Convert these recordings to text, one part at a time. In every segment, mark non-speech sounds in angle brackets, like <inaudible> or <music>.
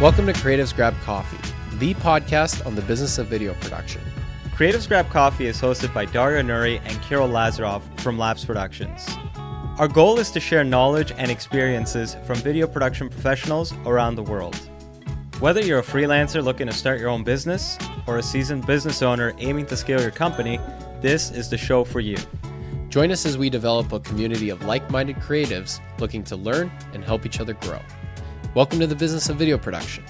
Welcome to Creatives Grab Coffee, the podcast on the business of video production. Creatives Grab Coffee is hosted by Dario Nuri and Kirill Lazarov from Lapse Productions. Our goal is to share knowledge and experiences from video production professionals around the world. Whether you're a freelancer looking to start your own business or a seasoned business owner aiming to scale your company, this is the show for you. Join us as we develop a community of like minded creatives looking to learn and help each other grow. Welcome to the business of video production.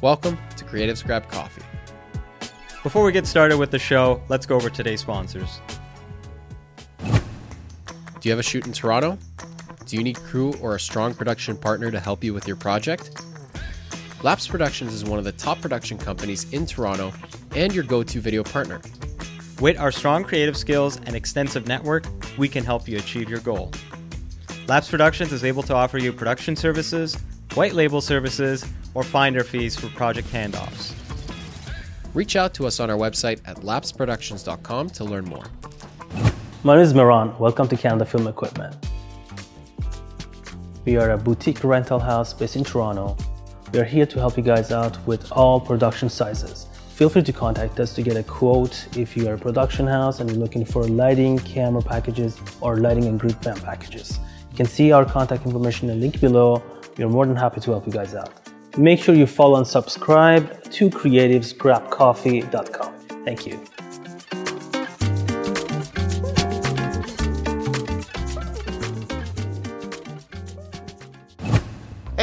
Welcome to Creatives Grab Coffee. Before we get started with the show, let's go over today's sponsors. Do you have a shoot in Toronto? Do you need crew or a strong production partner to help you with your project? Lapse Productions is one of the top production companies in Toronto and your go to video partner. With our strong creative skills and extensive network, we can help you achieve your goal. Lapse Productions is able to offer you production services, white label services, or finder fees for project handoffs. Reach out to us on our website at lapseproductions.com to learn more. My name is Miran. Welcome to Canada Film Equipment. We are a boutique rental house based in Toronto. We are here to help you guys out with all production sizes. Feel free to contact us to get a quote if you are a production house and you're looking for lighting, camera packages, or lighting and grip van packages. You can see our contact information in the link below. We are more than happy to help you guys out. Make sure you follow and subscribe to creativesgrabcoffee.com. Thank you.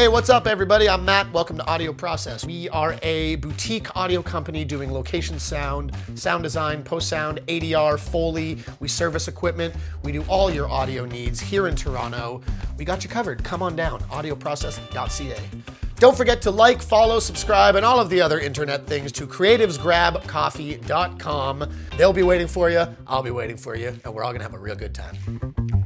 Hey, what's up, everybody? I'm Matt. Welcome to Audio Process. We are a boutique audio company doing location sound, sound design, post sound, ADR, Foley. We service equipment. We do all your audio needs here in Toronto. We got you covered. Come on down, audioprocess.ca. Don't forget to like, follow, subscribe, and all of the other internet things to creativesgrabcoffee.com. They'll be waiting for you. I'll be waiting for you, and we're all gonna have a real good time.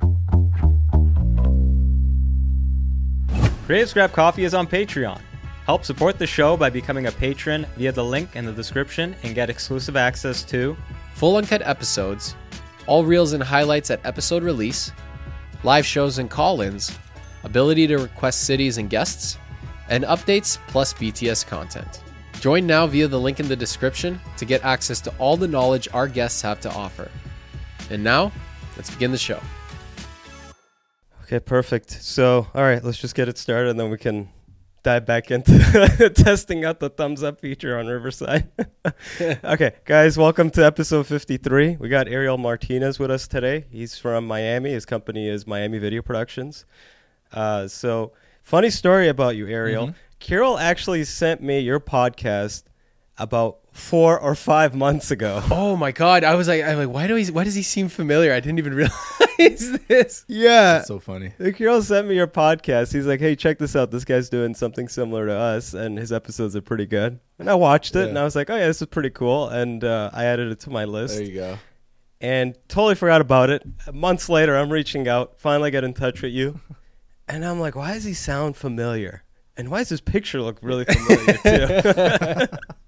Creatives Grab Coffee is on Patreon. Help support the show by becoming a patron via the link in the description and get exclusive access to Full uncut episodes, all reels and highlights at episode release, live shows and call ins, ability to request cities and guests, and updates plus BTS content. Join now via the link in the description to get access to all the knowledge our guests have to offer. And now, let's begin the show. Okay, perfect. So, all right, let's just get it started and then we can dive back into <laughs> testing out the thumbs up feature on Riverside. <laughs> okay, guys, welcome to episode 53. We got Ariel Martinez with us today. He's from Miami. His company is Miami Video Productions. Uh, so, funny story about you, Ariel. Mm-hmm. Kirill actually sent me your podcast about four or five months ago. Oh my god! I was like, I'm like, why do he? Why does he seem familiar? I didn't even <laughs> realize this. Yeah. so funny. The girl sent me your podcast. He's like, "Hey, check this out. This guy's doing something similar to us, and his episodes are pretty good." And I watched it, Yeah. and I was like, "Oh yeah, this is pretty cool." And uh, I added it to my list, There you go. and totally forgot about it. Months later, I'm reaching out, finally get in touch with you, <laughs> and I'm like, "Why does he sound familiar? And why does his picture look really familiar too?" <laughs>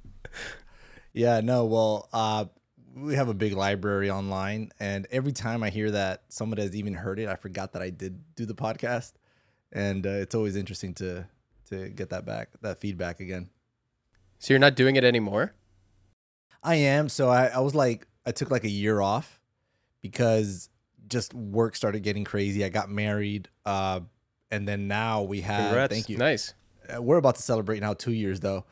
Yeah, no, well, uh, we have a big library online, and every time I hear that someone has even heard it, I forgot that I did do the podcast, and uh, it's always interesting to to get that back, that feedback again. So you're not doing it anymore? I am. So I, I was like, I took like a year off because just work started getting crazy. I got married, uh, and then now we have. Congrats. Thank you. Nice. Uh, We're about to celebrate now two years though.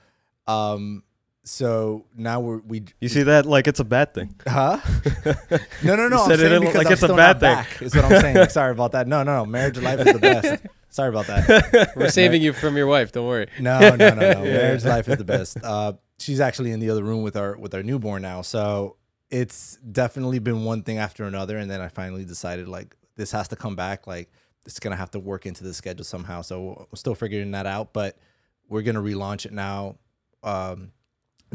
Um, so now we're we you see that? Like it's a bad thing. Huh? <laughs> No, no, no. I'm said it saying because like I'm it's a bad thing. back. Is what I'm saying. <laughs> Sorry about that. No, no, no. Marriage life is the best. Sorry about that. <laughs> We're saving you from your wife. Don't worry. No, no, no, no. Marriage life is the best. Uh, she's actually in the other room with our with our newborn now, so it's definitely been one thing after another, and then I finally decided like this has to come back. Like it's gonna have to work into the schedule somehow. So we're still figuring that out, but we're gonna relaunch it now. Um,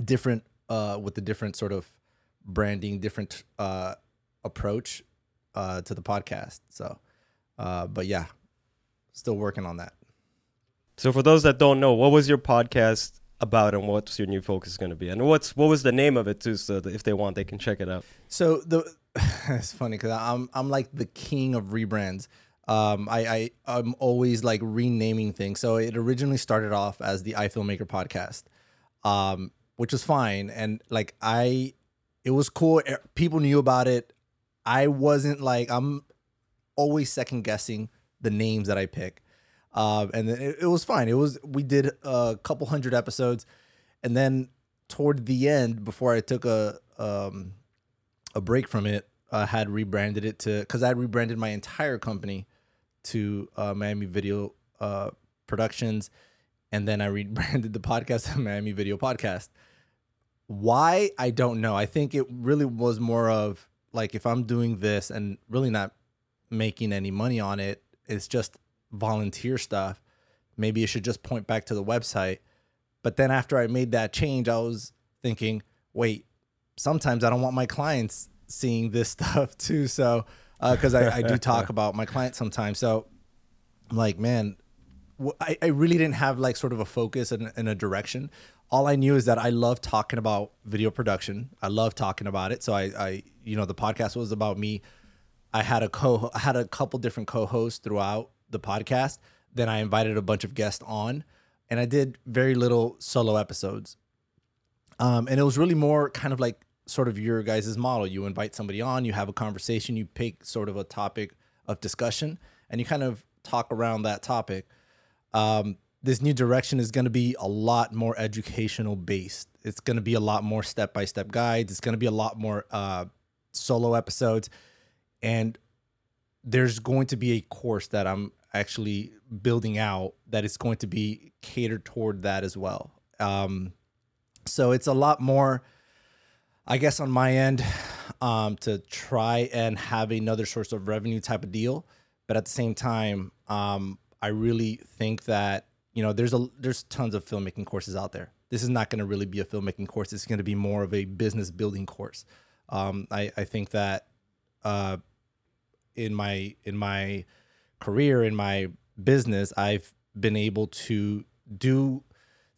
different uh, with the different sort of branding, different uh, approach uh, to the podcast. So, uh, but yeah, still working on that. So for those that don't know, what was your podcast about, and what's your new focus going to be, and what's what was the name of it too? So that if they want, they can check it out. So the <laughs> it's funny because I'm I'm like the king of rebrands. um, I, I I'm always like renaming things. So it originally started off as the iFilmmaker podcast, um, which was fine, and like I, it was cool. People knew about it. I wasn't like I'm always second guessing the names that I pick, um, and then it, it was fine. It was we did a couple hundred episodes, and then toward the end, before I took a um, a break from it, I had rebranded it to because I had rebranded my entire company to uh, Miami Video uh, Productions, and then I <laughs> rebranded the podcast to Miami Video Podcast. Why I don't know. I think it really was more of like if I'm doing this and really not making any money on it, it's just volunteer stuff. Maybe it should just point back to the website. But then after I made that change, I was thinking, wait, sometimes I don't want my clients seeing this <laughs> stuff too. So, uh, because I, I do talk <laughs> about my clients sometimes. So, I'm like, man, I, I really didn't have like sort of a focus and, and a direction. All I knew is that I love talking about video production. I love talking about it. So I, I, you know, the podcast was about me. I had a co, I had a couple different co-hosts throughout the podcast. Then I invited a bunch of guests on, and I did very little solo episodes. Um, and it was really more kind of like sort of your guys' model. You invite somebody on, you have a conversation, you pick sort of a topic of discussion, and you kind of talk around that topic. Um, this new direction is going to be a lot more educational based. It's going to be a lot more step by step guides. It's going to be a lot more uh, solo episodes, and there's going to be a course that I'm actually building out that is going to be catered toward that as well. Um, so it's a lot more, I guess, on my end um, to try and have another source of revenue type of deal. But at the same time, um, I really think that you know there's a there's tons of filmmaking courses out there. This is not going to really be a filmmaking course. It's going to be more of a business building course. Um, I, I think that uh, in my in my career in my business, I've been able to do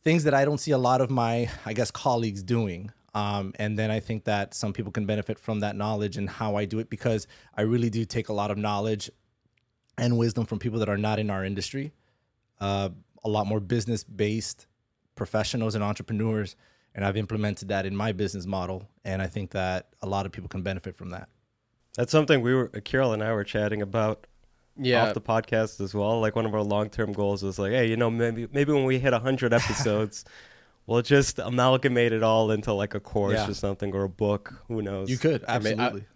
things that I don't see a lot of my, I guess, colleagues doing. Um, and then I think that some people can benefit from that knowledge and how I do it because I really do take a lot of knowledge and wisdom from people that are not in our industry, uh, a lot more business based professionals and entrepreneurs. And I've implemented that in my business model. And I think that a lot of people can benefit from that. That's something we were, Kirill and I were chatting about Yeah. off the podcast as well. Like one of our long term goals was like, hey, you know, maybe maybe when we hit hundred <laughs> episodes, we'll just amalgamate it all into like a course Yeah. or something or a book. Who knows? You could, I mean, I- absolutely.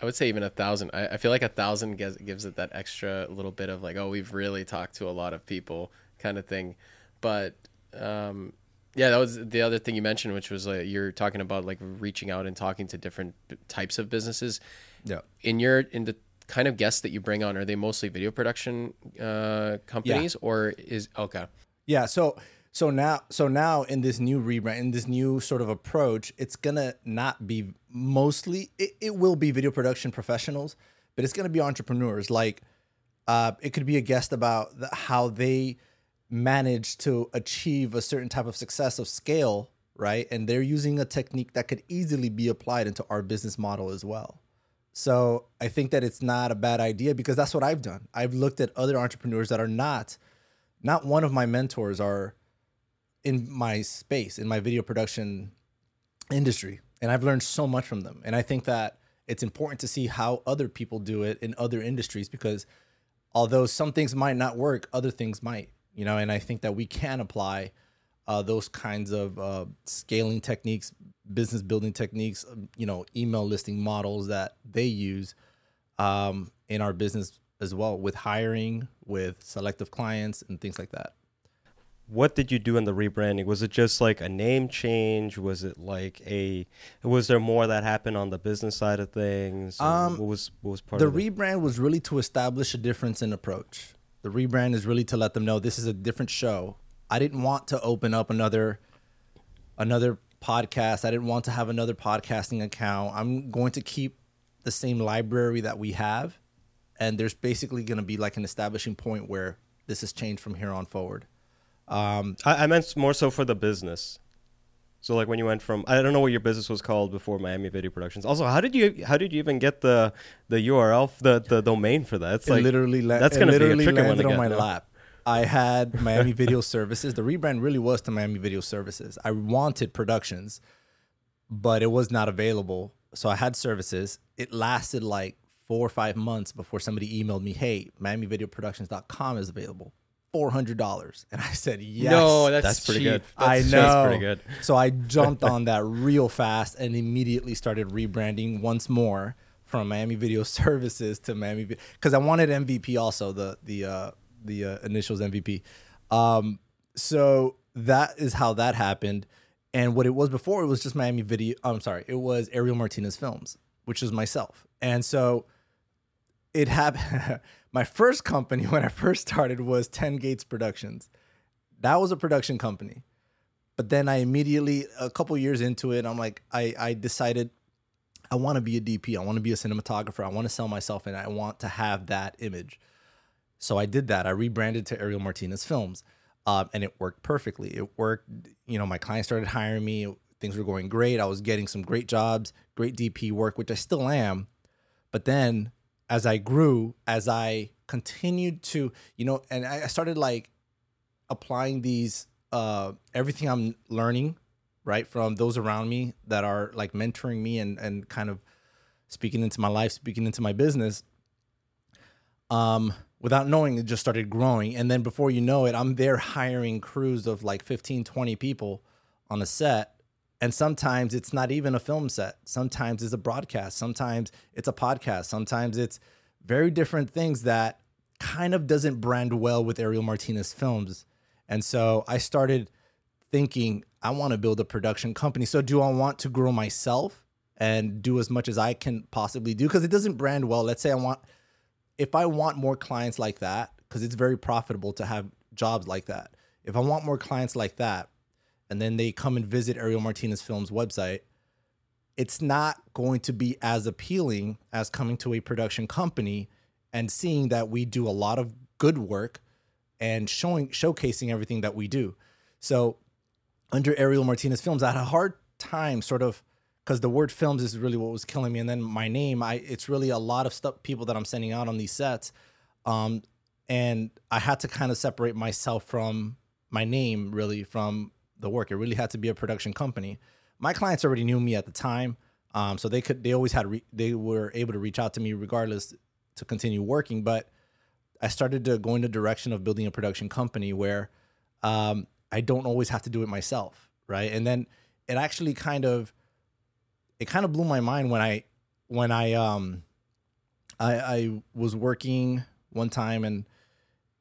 I would say even a thousand. I, I feel like a thousand gives, gives it that extra little bit of like, oh, we've really talked to a lot of people kind of thing. But um, yeah, that was the other thing you mentioned, which was like you're talking about like reaching out and talking to different types of businesses. yeah. In your in the kind of guests that you bring on, are they mostly video production uh, companies or is okay? Yeah. So so now so now in this new rebrand, in this new sort of approach, it's gonna not be mostly it, it will be video production professionals, but it's gonna be entrepreneurs. Like uh, it could be a guest about the, how they manage to achieve a certain type of success of scale, right? And they're using a technique that could easily be applied into our business model as well. So I think that it's not a bad idea because that's what I've done. I've looked at other entrepreneurs that are not, not one of my mentors are in my space, in my video production industry. And I've learned so much from them. And I think that it's important to see how other people do it in other industries because although some things might not work, other things might, you know, and I think that we can apply uh, those kinds of uh, scaling techniques, business building techniques, um, you know, email listing models that they use um, in our business as well with hiring, with selective clients, and things like that. What did you do in the rebranding? Was it just like a name change? Was it like a? Was there more that happened on the business side of things? Um, what was what was part the of it? rebrand was really to establish a difference in approach. The rebrand is really to let them know this is a different show. I didn't want to open up another another podcast. I didn't want to have another podcasting account. I'm going to keep the same library that we have and there's basically going to be like an establishing point where this has changed from here on forward. Um, I, I meant more so for the business. So like when you went from I don't know what your business was called before Miami Video Productions. Also, how did you how did you even get the the URL the the domain for that? It's it like literally la- that's gonna be a literally tricky one to on my no? lap. I had <laughs> Miami Video Services. The rebrand really was to Miami Video Services. I wanted productions, but it was not available. So I had services. It lasted like four or five months before somebody emailed me, "Hey, MiamiVideoProductions.com is available, four hundred dollars." And I said, "Yes." No, that's, That's pretty cheap. good. I know. That's pretty good. So I jumped <laughs> on that real fast and immediately started rebranding once more from Miami Video <laughs> Services to Miami because I wanted MVP also the the uh, the uh, initials MVP. Um, so that is how that happened. And what it was before, it was just Miami Video. I'm sorry, it was Ariel Martinez Films, which was myself. And so it happened. <laughs> my first company <laughs> when I first started was Ten Gates Productions. That was a production company but then I immediately a couple years into it, I'm like, I I decided I want to be a DP. I want to be a cinematographer. I want to sell myself, and I want to have that image. So I did that. I rebranded to Ariel Martinez Films, um, and it worked perfectly. It worked. You know, my clients started hiring me. Things were going great. I was getting some great jobs, great DP work, which I still am. But then, as I grew, as I continued to, you know, and I started like applying these uh everything I'm learning, right, from those around me that are like mentoring me and and kind of speaking into my life, speaking into my business. Um without knowing it just started growing and then before you know it I'm there hiring crews of like 15 20 people on a set and sometimes it's not even a film set. Sometimes it's a broadcast, sometimes it's a podcast, sometimes it's very different things that kind of doesn't brand well with Ariel Martinez films. And so I started thinking, I want to build a production company. So do I want to grow myself and do as much as I can possibly do? Because it doesn't brand well. Let's say I want, if I want more clients like that, because it's very profitable to have jobs like that. If I want more clients like that, and then they come and visit Ariel Martinez Films website, it's not going to be as appealing as coming to a production company and seeing that we do a lot of good work and showing showcasing everything that we do. So under Ariel Martinez Films, I had a hard time sort of because the word films is really what was killing me. And then my name, I it's really a lot of stuff people that I'm sending out on these sets. Um, and I had to kind of separate myself from my name really from the work. It really had to be a production company. My clients already knew me at the time. Um, so they could they always had re- they were able to reach out to me regardless to continue working. But I started to go in the direction of building a production company where um, I don't always have to do it myself, right? And then it actually kind of it kind of blew my mind when I when I um I, I was working one time and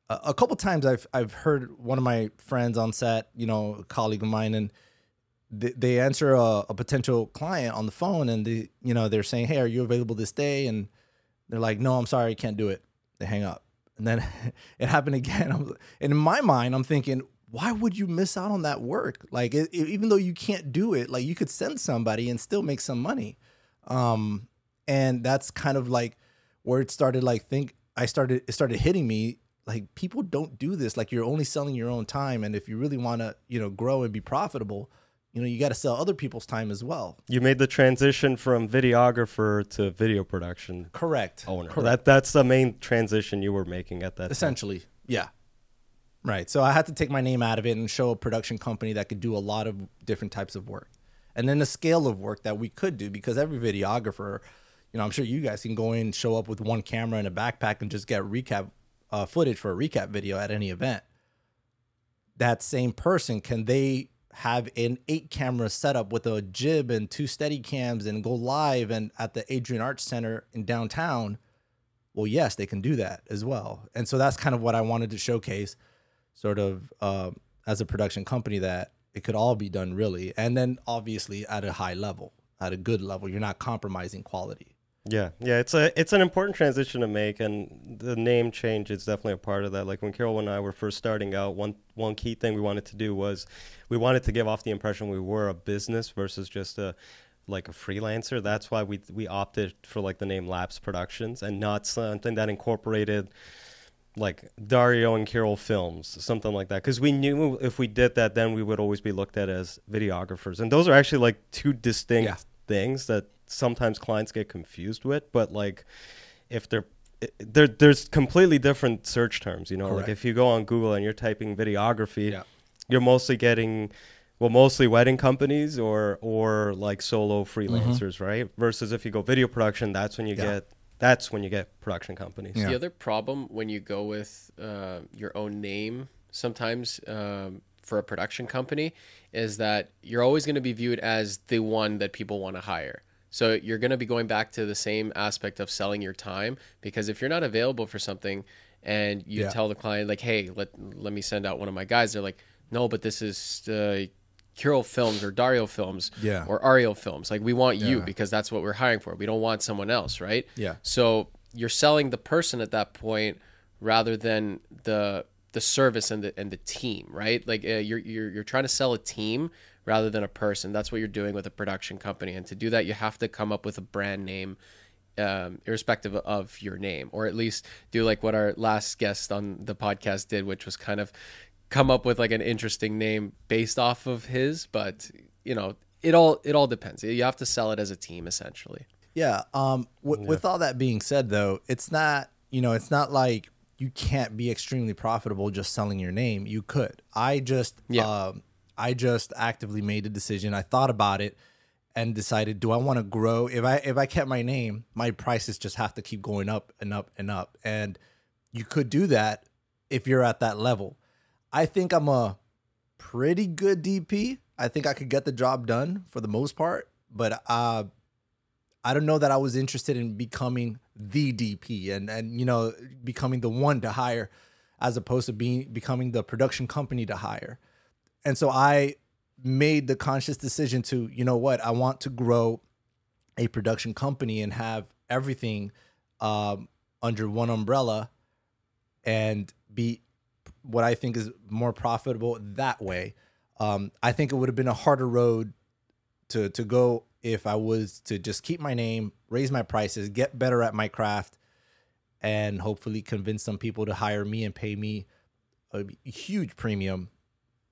a, couple times I've I've heard one of my friends on set, you know, a colleague of mine, and they, they answer a, a potential client on the phone, and they you know they're saying, "Hey, are you available this day?" And they're like, "No, I'm sorry, I can't do it." They hang up, and then <laughs> it happened again. <laughs> And in my mind, I'm thinking, why would you miss out on that work? Like, it, it- even though you can't do it, like you could send somebody and still make some money. Um, and that's kind of like where it started. Like, think I started, it started hitting me. Like, people don't do this. Like, you're only selling your own time, and if you really want to, you know, grow and be profitable, you know, you got to sell other people's time as well. You made the transition from videographer to video production Correct. owner. Correct. That that's the main transition you were making at that time. essentially yeah right so i had to take my name out of it and show a production company that could do a lot of different types of work and then the scale of work that we could do because every videographer you know i'm sure you guys can go in show up with one camera and a backpack and just get recap uh, footage for a recap video at any event that same person can they have an eight camera setup with a jib and two steady cams and go live and at the Adrienne Arsht Center in downtown? Well yes they can do that as well. And so that's kind of what i wanted to showcase sort of um, as a production company that it could all be done really and then obviously at a high level at a good level. You're not compromising quality Yeah, yeah, it's a it's an important transition to make, and the name change is definitely a part of that. Like when Kirill and I were first starting out, one one key thing we wanted to do was we wanted to give off the impression we were a business versus just a like a freelancer. That's why we we opted for like the name Lapse Productions and not something that incorporated like Dario and Kirill Films, something like that. Because we knew if we did that, then we would always be looked at as videographers, and those are actually like two distinct Yeah. things that sometimes clients get confused with. But like, if they're there, there's completely different search terms. You know, like if you go on Google and you're typing videography, Yeah. you're mostly getting well mostly wedding companies or or like solo freelancers right versus if you go video production that's when you Mm-hmm. Yeah. get that's when you get production companies Yeah. The other problem when you go with uh, your own name, sometimes um, for a production company, is that you're always going to be viewed as the one that people want to hire. So you're going to be going back to the same aspect of selling your time because if you're not available for something and you Yeah. tell the client like, "Hey, let let me send out one of my guys," they're like, "No, but this is uh, Kirill Films or Dario Films Yeah. or Ariel Films. Like we want you because that's what we're hiring for. We don't want someone else, right?" Yeah. So you're selling the person at that point rather than the the service and the and the team, right? Like uh, you're you're you're trying to sell a team rather than a person. That's what you're doing with a production company, and to do that, you have to come up with a brand name. Um, irrespective of your name, or at least do like what our last guest on the podcast did, which was kind of come up with like an interesting name based off of his. But you know, it all it all depends. You have to sell it as a team, essentially. Yeah. Um. W- With all that being said, though, it's not. You know, it's not like you can't be extremely profitable just selling your name. You could. I just. Yeah. Um. I just actively made a decision. I thought about it and decided, do I want to grow? If I if I kept my name, my prices just have to keep going up and up and up. And you could do that if you're at that level. I think I'm a pretty good DP. I think I could get the job done for the most part, but uh I don't know that I was interested in becoming the DP and and you know becoming the one to hire as opposed to being becoming the production company to hire. And so I made the conscious decision to, you know what, I want to grow a production company and have everything um, under one umbrella and be what I think is more profitable that way. Um, I think it would have been a harder road to to go if I was to just keep my name, raise my prices, get better at my craft, and hopefully convince some people to hire me and pay me a huge premium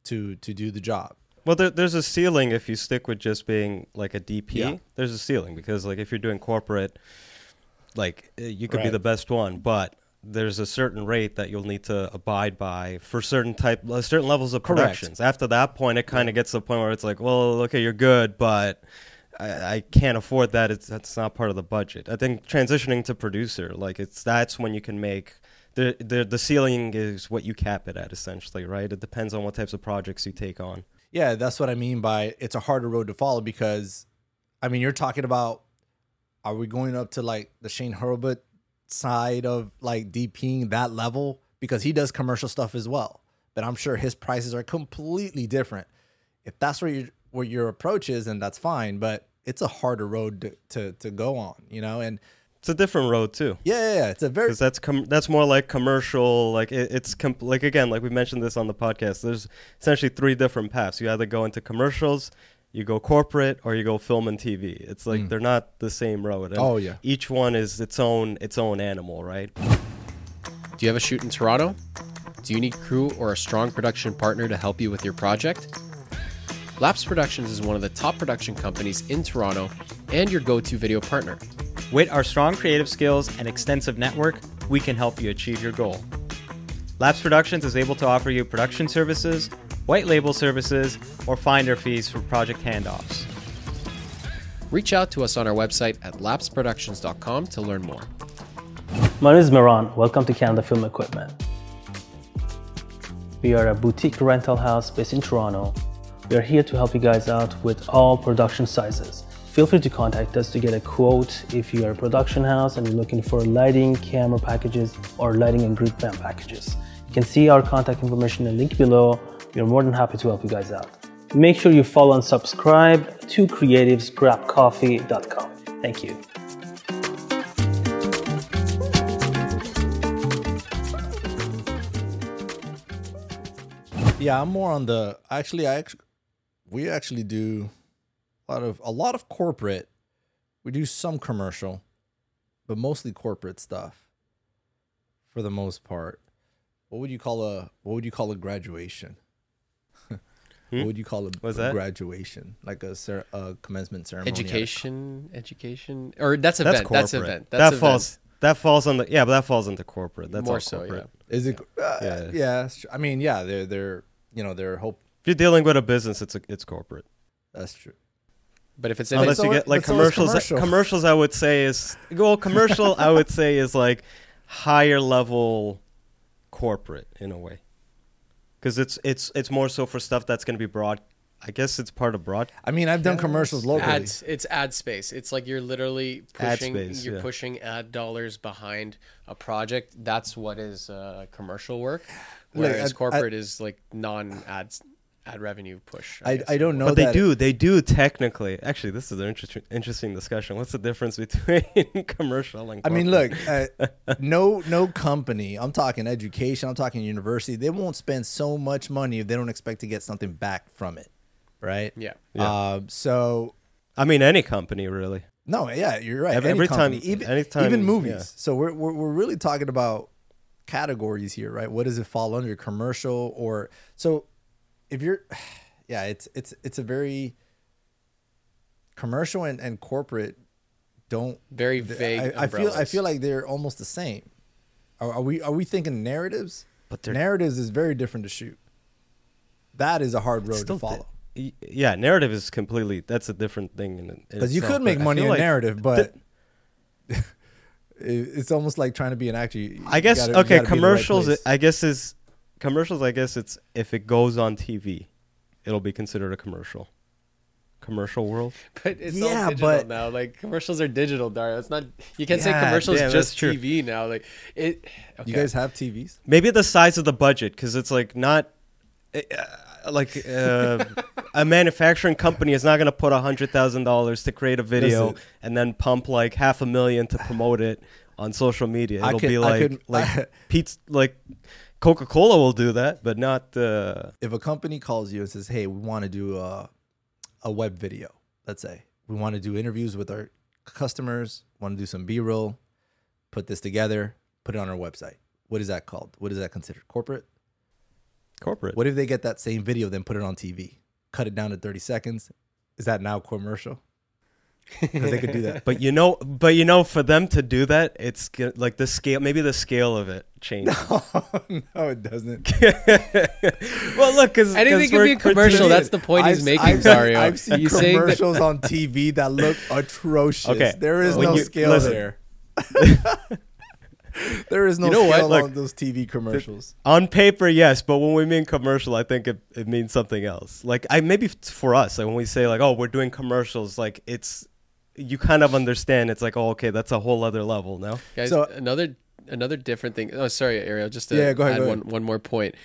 to to do the job. well there, there's a ceiling if you stick with just being like a dp Yeah. there's a ceiling because like if you're doing corporate like uh, you could be the best one but there's a certain rate that you'll need to abide by for certain type uh, certain levels of productions. Correct. after that point it kind of gets to the point where it's like well okay you're good but I, I can't afford that. It's that's not part of the budget. I think transitioning to producer, like it's that's when you can make the the the ceiling is what you cap it at essentially, right? It depends on what types of projects you take on. Yeah, that's what I mean by it's a harder road to follow because, I mean, you're talking about are we going up to like the Shane Hurlbut side of like DPing that level because he does commercial stuff as well, but I'm sure his prices are completely different. If that's where you where your approach is, and that's fine, but it's a harder road to to, to go on, you know, and It's a different road too. yeah, yeah, yeah, it's a very because that's com- that's more like commercial like it, it's com- like again like we mentioned this on the podcast there's essentially three different paths you either go into commercials you go corporate or you go film and tv it's like they're not the same road and Mm. Oh, yeah. each one is its own its own animal right Do you have a shoot in Toronto? Do you need crew or a strong production partner to help you with your project? Lapse Productions is one of the top production companies in Toronto and your go to video partner. With our strong creative skills and extensive network, we can help you achieve your goal. Lapse Productions is able to offer you production services, white label services, or finder fees for project handoffs. Reach out to us on our website at lapseproductions.com to learn more. My name is Miran. Welcome to Canada Film Equipment. We are a boutique rental house based in Toronto. We are here to help you guys out with all production sizes. Feel free to contact us to get a quote if you are a production house and you're looking for lighting, camera packages, or lighting and grip van packages. You can see our contact information in the link below. We are more than happy to help you guys out. Make sure you follow and subscribe to creativesgrabcoffee.com. Thank you. Yeah, I'm more on the actually I actually we actually do a lot of a lot of corporate. We do some commercial, but mostly corporate stuff for the most part. what would you call a what would you call a graduation? <laughs> what would you call a, What's a that? graduation? Like a, cer- a commencement ceremony? at a- Education, education, or that's That's event. corporate. That's event. that That's event. falls. That falls on the yeah, but that falls into corporate. That's more all so. Yeah. corporate. Is it? Uh, Yeah. yeah. that's true. I mean, yeah. They're they're you know they're hope. If you're dealing with a business, it's a, it's corporate. That's true. But if it's in Unless so you get like but so is commercials. commercial. Commercials, I would say is well, commercial. I would say is like higher level corporate in a way, because it's it's it's more so for stuff that's going to be broad. I guess it's part of broad. I mean, I've done commercials locally. ads, it's ad space. It's like you're literally Ad pushing. space, you're yeah. pushing ad dollars behind a project. That's what is uh, commercial work. Whereas I- I- corporate is like non-ad ad revenue push. I, guess. I don't know but they do. They do technically. Actually, this is an interesting interesting discussion. What's the difference between <laughs> commercial and? I mean, look, uh, <laughs> no, no company. I'm talking education. I'm talking university. They won't spend so much money if they don't expect to get something back from it, right? Yeah. Yeah. Um, so I mean, any company really. no, yeah, you're right. Every- Any every time- even anytime, even movies. yeah. So we're, we're we're really talking about categories here, right? What does it fall under? Commercial or so? If you're, <sighs> yeah, it's it's it's a very commercial and, and corporate don't Very vague. I, I feel I feel like they're almost the same. Are, are we are we thinking narratives? But they're- narratives is very different to shoot. That is a hard road to follow. di- y- yeah, narrative is completely. That's a different thing. in- in Because you could make money in like narrative, but <laughs> it- it's almost like trying to be an actor. You- I guess gotta- okay. gotta be in the right commercials. I guess is commercials. I guess it's if it goes on TV, it'll be considered a commercial. Commercial world. <laughs> But it's Yeah, all digital but- now. Like commercials are digital, Dario. It's not. You can't say commercials damn, just. TV now. Like it. Okay. You guys have TVs? Maybe the size of the budget because it's like not. Uh, like uh, a manufacturing company is not going to put a hundred thousand dollars to create a video Listen. and then pump like half a million to promote it on social media. It'll could- be I like could- like <laughs> Pete's like Coca Cola will do that, but not uh, If a company calls you and says, "Hey, we want to do a a web video," let's say we want to do interviews with our customers, want to do some B-roll, put this together, put it on our website. What is that called? What is that considered? Corporate? corporate. What if they get that same video, then put it on TV, cut it down to 30 seconds? Is that now commercial? Because they could do that. But you know, but you know, for them to do that, it's like the scale. Maybe the scale of it <laughs> changes. no, no it doesn't. <laughs> well, look, because Anything can be a commercial. That's the point he's I've- making, I've seen- Dario. I've seen You saying that- commercials on TV that look atrocious. Okay, There is when no you- scale listen. there. <laughs> there is no You know what? scale Look, on those TV commercials. On paper, yes, but when we mean commercial, I think it, it means something else. Like I maybe for us, like when we say like, oh, we're doing commercials, like it's you kind of understand. It's like, oh, okay, that's a whole other level now. Guys, So- another another different thing. Oh, sorry, Ariel. Just to Yeah, go ahead, add go one ahead. one more point.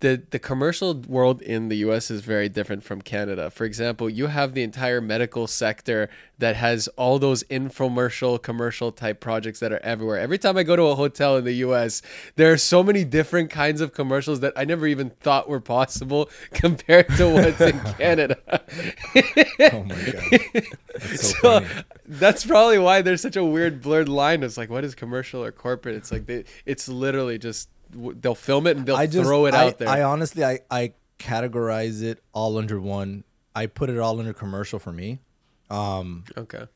The the commercial world in the U.S. is very different from Canada. For example, you have the entire medical sector that has all those infomercial, commercial type projects that are everywhere. Every time I go to a hotel in the U.S., there are so many different kinds of commercials that I never even thought were possible <laughs> compared to what's in <laughs> Canada. Oh my god, that's so, So that's probably why there's such a weird blurred line. It's like, what is commercial or corporate? It's like they, it's literally just they'll film it and they'll I just throw it I, out there. I honestly, I I categorize it all under one. I put it all under commercial for me. Um, okay.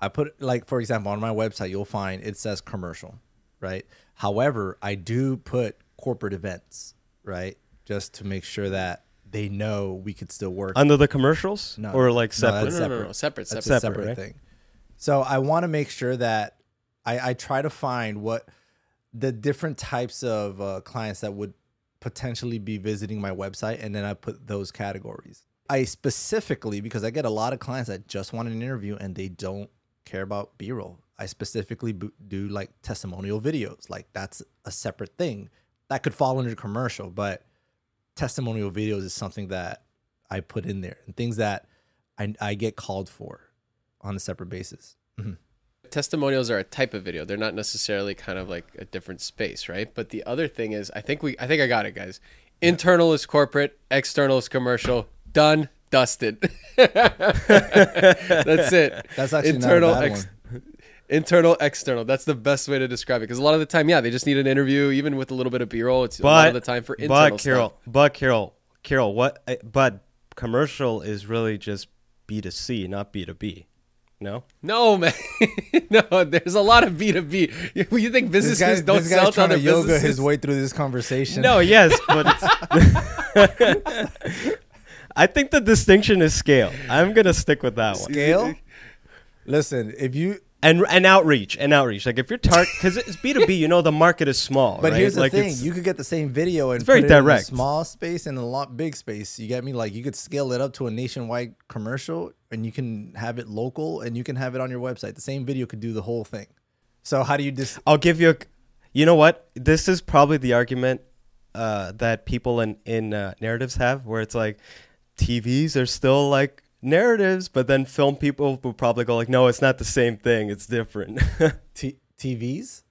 I put like for example on my website you'll find it says commercial, right? However, I do put corporate events, right? Just to make sure that they know we could still work. Under the commercials, No, or like no, separate. that's No, no, no, separate. separate, That's separate. separate right? thing. So I want to make sure that I, I try to find what the different types of uh, clients that would potentially be visiting my website, and then I put those categories. I specifically because I get a lot of clients that just want an interview and they don't care about B-roll. I specifically do like testimonial videos. Like that's a separate thing that could fall under commercial, but testimonial videos is something that I put in there and things that I, I get called for on a separate basis. Testimonials are a type of video. They're not necessarily kind of like a different space, right? But the other thing is, I think we, I think I got it, guys. Internal is corporate, external is commercial. Done, dusted. <laughs> That's it. That's actually internal. not a bad ex- one. <laughs> internal, external. That's the best way to describe it. Because a lot of the time, yeah, they just need an interview, even with a little bit of B-roll. It's a lot of the time for internal but Kirill, stuff. but Kirill, Kirill, what? uh, But commercial is really just B to C, not B to B. No, No, man. <laughs> no, there's a lot of B two B. You think This businesses guy, don't this sell guy's to trying other to yoga businesses? his way through this conversation. no, yes, but. <laughs> <laughs> I think the distinction is scale. I'm gonna stick with that one. scale. Listen, if you And and outreach and outreach. Like if you're target because it's B two B, you know the market is small. But right? here's the like thing: you could get the same video and very put it in a direct. small space and a lot big space. You get me? Like you could scale it up to a nationwide commercial, and you can have it local, and you can have it on your website. The same video could do the whole thing. So how do you dis? I'll give you a. You know what? This is probably the argument uh, that people in in uh, narratives have, where it's like TVs are still like narratives, but then film people will probably go like, no, it's not the same thing. It's different. <laughs> T- TVs?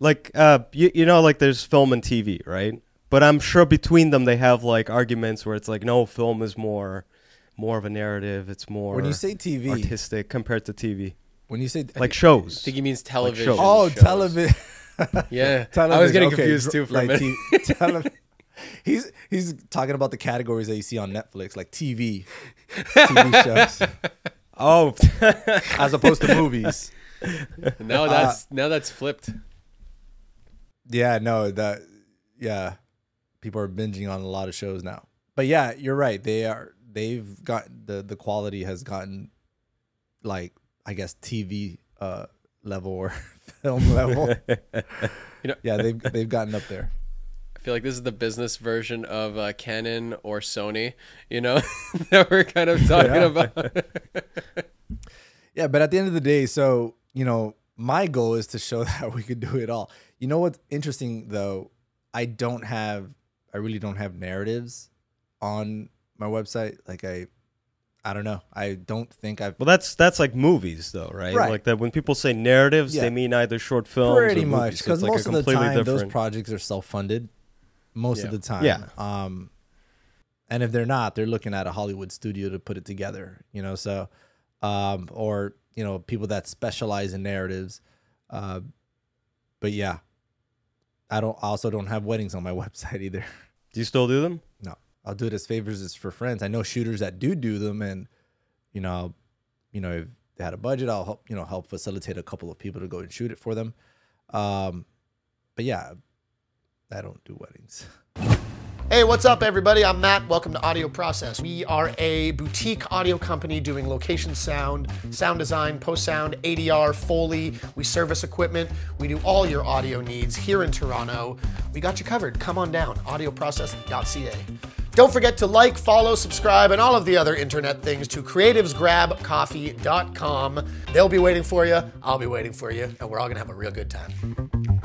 like uh, you you know, like there's film and TV, right? But I'm sure between them they have like arguments where it's like, no, film is more more of a narrative. It's more When you say TV, artistic compared to TV, when you say like shows. I think he means television. shows. oh television, <laughs> Yeah, television. I was getting okay, confused too for like a minute. T- <laughs> tele- he's he's talking about the categories that you see on Netflix, like TV, TV <laughs> shows, oh, <laughs> as opposed to movies. now that's now that's flipped. Yeah, no, that yeah, people are binging on a lot of shows now. But yeah, you're right. They are they've got the the quality has gotten like I guess TV uh level or <laughs> film level. You know- yeah, they've they've gotten up there. I feel like this is the business version of uh, Canon or Sony. You know <laughs> that we're kind of talking Yeah. about. <laughs> <laughs> Yeah, but at the end of the day, so you know, my goal is to show that we could do it all. You know what's interesting though? I don't have, I really don't have narratives on my website. Like I, I don't know. I don't think I've Well, that's that's like movies, though, right? Right. Like that when people say narratives, Yeah. they mean either short films, pretty or much movies, so because it's like a most of the completely time those projects are self-funded. Most Yeah. of the time, Yeah. Um, and if they're not, they're looking at a Hollywood studio to put it together. You know, so um, or you know, people that specialize in narratives. Uh, but yeah, I don't. I also don't have weddings on my <laughs> website either. Do you still do them? No, I'll do it as favors as for friends. I know shooters that do do them, and you know, I'll, you know, if they had a budget, I'll help you know help facilitate a couple of people to go and shoot it for them. Um, but yeah, I don't do weddings. Hey, what's up, everybody? I'm Matt. Welcome to Audio Process. We are a boutique audio company doing location sound, sound design, post sound, ADR, Foley. We service equipment. We do all your audio needs here in Toronto. We got you covered. Come on down, audioprocess.ca. Don't forget to like, follow, subscribe, and all of the other internet things to creativesgrabcoffee.com. They'll be waiting for you. I'll be waiting for you, and we're all going to have a real good time.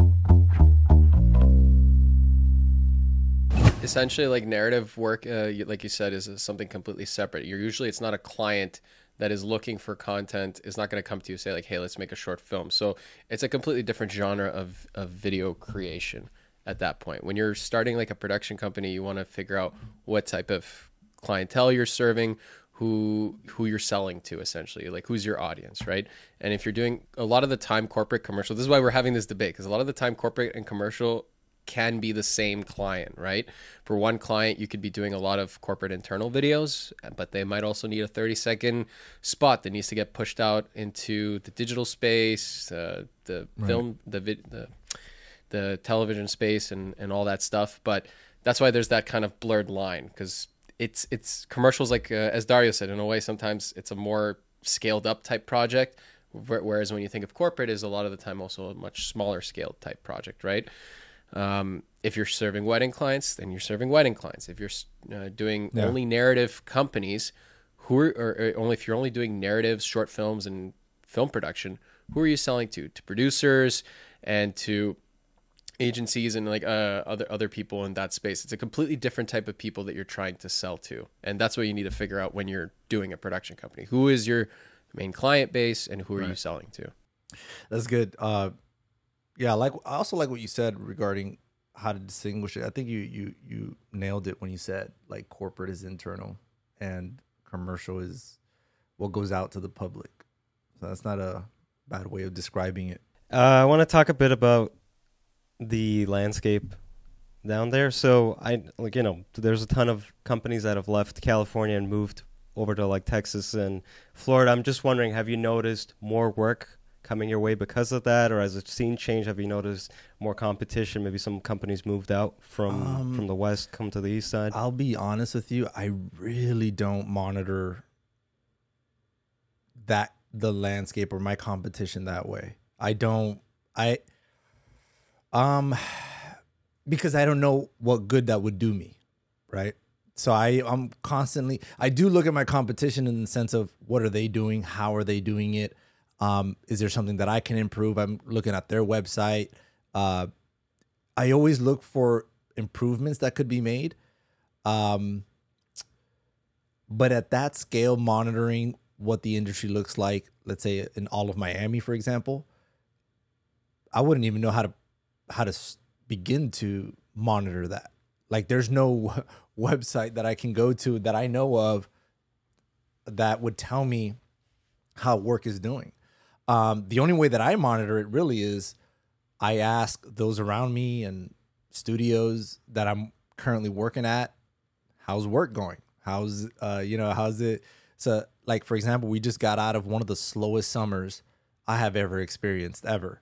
Essentially like narrative work uh, like you said is, something completely separate. You're usually it's not a client that is looking for content is not going to come to you say like hey let's make a short film. So it's a completely different genre of, of video creation at that point. When you're starting like a production company you want to figure out what type of clientele you're serving who who you're selling to essentially like who's your audience right? And if you're doing a lot of the time corporate commercial this is why we're having this debate because a lot of the time corporate and commercial can be the same client, right? For one client, you could be doing a lot of corporate internal videos, but they might also need a 30 second spot that needs to get pushed out into the digital space, uh, the film, the, vid- the the television space, and and all that stuff. But that's why there's that kind of blurred line because it's it's commercials like uh, as Dario said in a way sometimes it's a more scaled up type project whereas when you think of corporate is a lot of the time also a much smaller scaled type project right um, if you're serving wedding clients, then you're serving wedding clients. If you're uh, doing Yeah. only narrative companies, who are, or, or only if you're only doing narratives, short films, and film production, who are you selling to? To producers and to agencies and like uh, other other people in that space. It's a completely different type of people that you're trying to sell to, and that's what you need to figure out when you're doing a production company. Who is your main client base, and who are you selling to? That's good. Uh, yeah, like I also like what you said regarding how to distinguish it. I think you you you nailed it when you said like corporate is internal and commercial is what goes out to the public. So that's not a bad way of describing it. Uh, I want to talk a bit about the landscape down there. So I like you know, there's a ton of companies that have left California and moved over to like Texas and Florida. I'm just wondering, have you noticed more work coming your way because of that, or as a scene change, have you noticed more competition? Maybe some companies moved out from Um, from the west, come to the east side. I'll be honest with you, I really don't monitor that the landscape or my competition that way. I don't I um because I don't know what good that would do me, right? So I I'm constantly I do look at my competition in the sense of what are they doing, how are they doing it? Um is there something that I can improve? I'm looking at their website. Uh I always look for improvements that could be made. Um, but at that scale, monitoring what the industry looks like, let's say in all of Miami, for example, I wouldn't even know how to how to begin to monitor that. Like, there's no <laughs> website that I can go to that I know of that would tell me how work is doing. Um, the only way that I monitor it really is I ask those around me and studios that I'm currently working at, how's work going? How's uh you know how's it? So like for example, we just got out of one of the slowest summers I have ever experienced ever.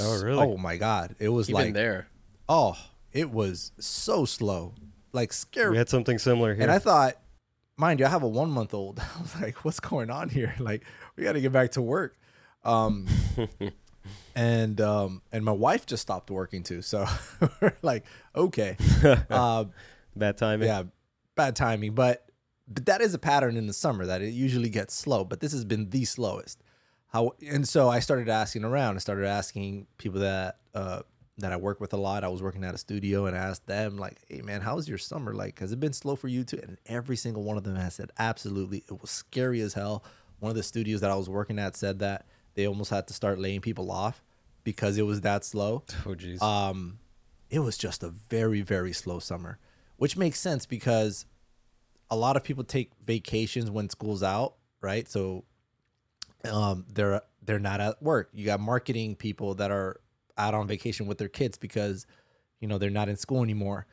Oh, really? Oh my god, it was Even like there. oh, it was so slow, like scary. we had something similar here. And I thought, mind you, I have a one month old. <laughs> I was like, what's going on here? <laughs> Like, we got to get back to work. Um, <laughs> and um, and my wife just stopped working too. So <laughs> we're like, okay, <laughs> uh, Bad timing. yeah, bad timing. But but that is a pattern in the summer that it usually gets slow. But this has been the slowest. How and so I started asking around. I started asking people that uh, that I work with a lot. I was working at a studio and I asked them like, "Hey man, how's your summer like? Has it been slow for you too?" And every single one of them has said, "Absolutely, it was scary as hell." One of the studios that I was working at said that they almost had to start laying people off because it was that slow <laughs> Oh, jeez. um, it was just a very very slow summer, which makes sense because a lot of people take vacations when school's out, right? So um, they're they're not at work. You got marketing people that are out on vacation with their kids because you know they're not in school anymore.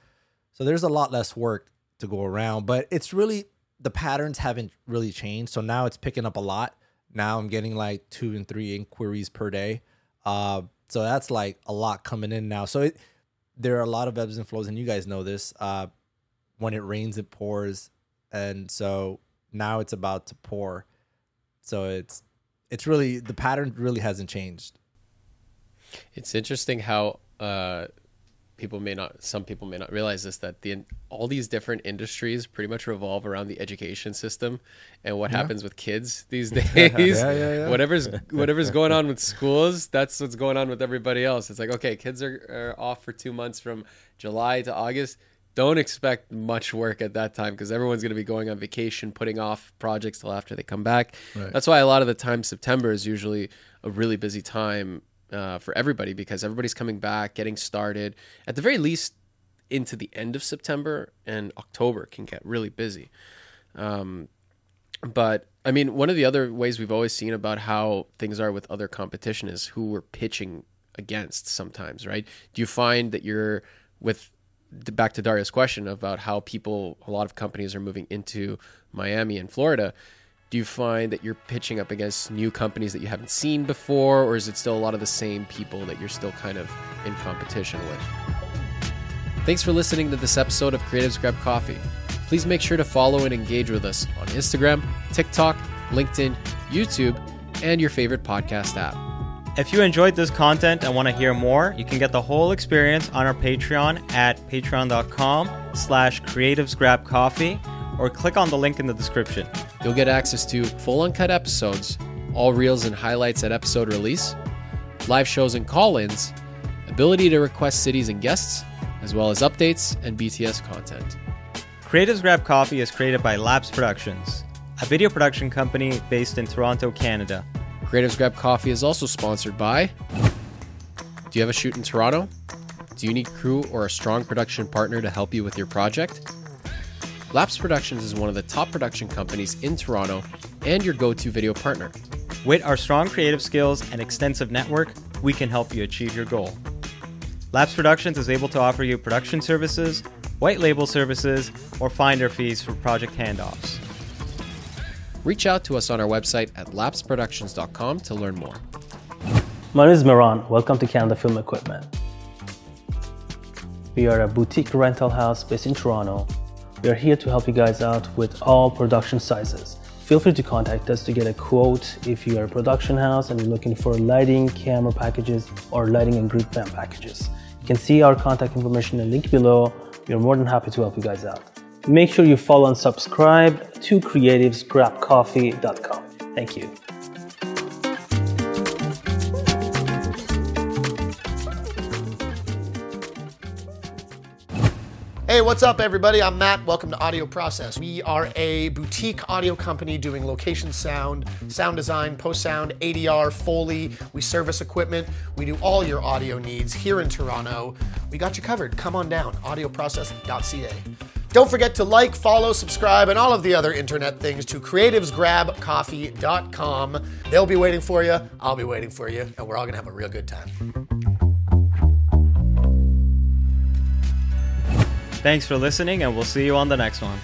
So there's a lot less work to go around, but it's really the patterns haven't really changed. So now it's picking up a lot. Now I'm getting like two and three inquiries per day. Uh, so that's like a lot coming in now. So it, there are a lot of ebbs and flows, and you guys know this. Uh, when it rains, it pours, and so now it's about to pour. So it's it's really the pattern really hasn't changed. It's interesting how uh, people may not, some people may not realize this that the all these different industries pretty much revolve around the education system and what happens with kids <laughs> these days. yeah, yeah. Whatever's whatever's <laughs> going on with schools, that's what's going on with everybody else. It's like okay, kids are, are off for two months from July to August. Don't expect much work at that time because everyone's going to be going on vacation, putting off projects till after they come back. Right. That's why a lot of the time September is usually a really busy time uh, for everybody because everybody's coming back, getting started. At the very least, into the end of September and October can get really busy. Um, but I mean, one of the other ways we've always seen about how things are with other competition is who we're pitching against sometimes, right? Do you find that you're with back to Daria's question about how people, a lot of companies are moving into Miami and Florida? Do you find that you're pitching up against new companies that you haven't seen before, or is it still a lot of the same people that you're still kind of in competition with? Thanks for listening to this episode of Creatives Grab Coffee. Please make sure to follow and engage with us on Instagram, TikTok, LinkedIn, YouTube, and your favorite podcast app. If you enjoyed this content and want to hear more, you can get the whole experience on our Patreon at patreon.com slash creativesgrabcoffee or click on the link in the description. You'll get access to full uncut episodes, all reels and highlights at episode release, live shows and call ins, ability to request cities and guests, as well as updates and BTS content. Creatives Grab Coffee is created by Lapse Productions, a video production company based in Toronto, Canada. Creatives Grab Coffee is also sponsored by. Do you have a shoot in Toronto? Do you need crew or a strong production partner to help you with your project? Lapse Productions is one of the top production companies in Toronto and your go to video partner. With our strong creative skills and extensive network, we can help you achieve your goal. Lapse Productions is able to offer you production services, white label services, or finder fees for project handoffs. Reach out to us on our website at lapseproductions.com to learn more. My name is Miran. Welcome to Canada Film Equipment. We are a boutique rental house based in Toronto. We are here to help you guys out with all production sizes. Feel free to contact us to get a quote if you are a production house and you're looking for lighting, camera packages, or lighting and grip van packages. You can see our contact information in the link below. We are more than happy to help you guys out. Make sure you follow and subscribe to creativesgrabcoffee.com. Thank you. What's up, everybody? I'm Matt. Welcome to Audio Process. We are a boutique audio company doing location sound, sound design, post sound, ADR, Foley. We service equipment. We do all your audio needs here in Toronto. We got you covered. Come on down, audioprocess.ca. Don't forget to like, follow, subscribe, and all of the other internet things to creativesgrabcoffee.com. They'll be waiting for you. I'll be waiting for you, and we're all going to have a real good time. Thanks for listening, and we'll see you on the next one.